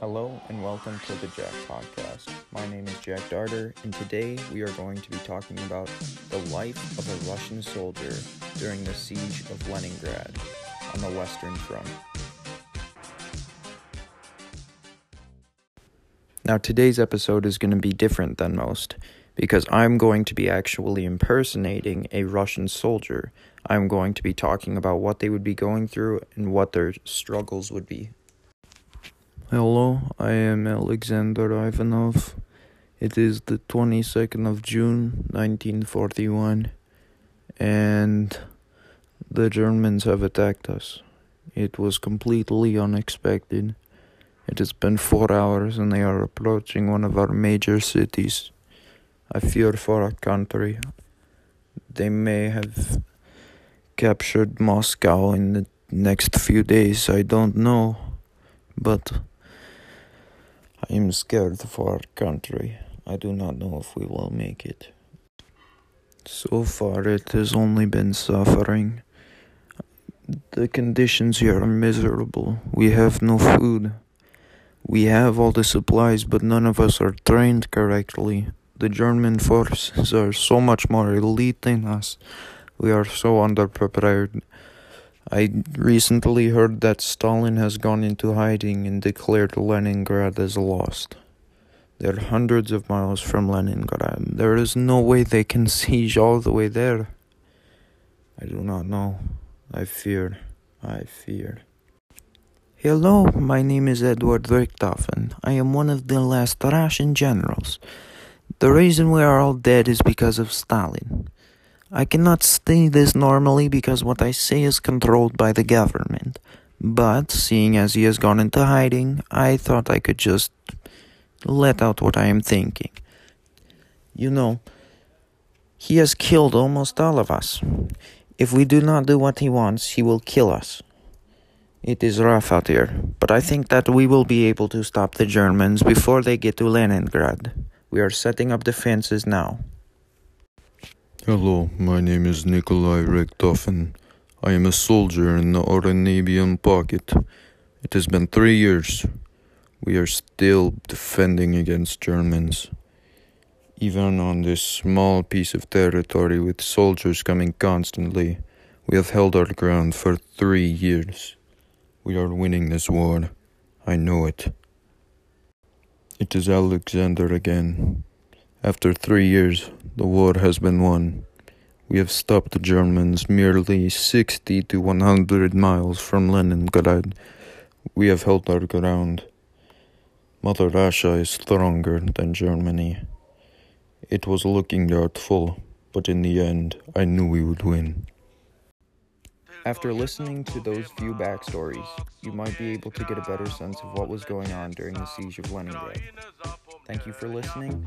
Hello and welcome to the Jack Podcast. My name is Jack Darter, and today we are going to be talking about the life of a Russian soldier during the siege of Leningrad on the Western Front. Now, today's episode is going to be different than most because I'm going to be actually impersonating a Russian soldier. I'm going to be talking about what they would be going through and what their struggles would be. Hello, I am Alexander Ivanov. It is the 22nd of June, 1941, and the Germans have attacked us. It was completely unexpected. It has been four hours and they are approaching one of our major cities. I fear for our country. They may have captured Moscow in the next few days, I don't know. But I am scared for our country. I do not know if we will make it. So far, it has only been suffering. The conditions here are miserable. We have no food. We have all the supplies, but none of us are trained correctly. The German forces are so much more elite than us. We are so underprepared. I recently heard that Stalin has gone into hiding and declared Leningrad as lost. They're hundreds of miles from Leningrad. There is no way they can siege all the way there. I do not know. I fear. I fear. Hello, my name is Edward Richthofen. I am one of the last Russian generals. The reason we are all dead is because of Stalin. I cannot say this normally because what I say is controlled by the government. But, seeing as he has gone into hiding, I thought I could just let out what I am thinking. You know, he has killed almost all of us. If we do not do what he wants, he will kill us. It is rough out here, but I think that we will be able to stop the Germans before they get to Leningrad. We are setting up defenses now. Hello, my name is Nikolai Richthofen. I am a soldier in the Oranienbaum pocket. It has been three years. We are still defending against Germans. Even on this small piece of territory with soldiers coming constantly, we have held our ground for three years. We are winning this war. I know it. It is Alexander again. After three years, the war has been won. We have stopped the Germans merely 60 to 100 miles from Leningrad. We have held our ground. Mother Russia is stronger than Germany. It was looking doubtful, but in the end, I knew we would win. After listening to those few backstories, you might be able to get a better sense of what was going on during the siege of Leningrad. Thank you for listening.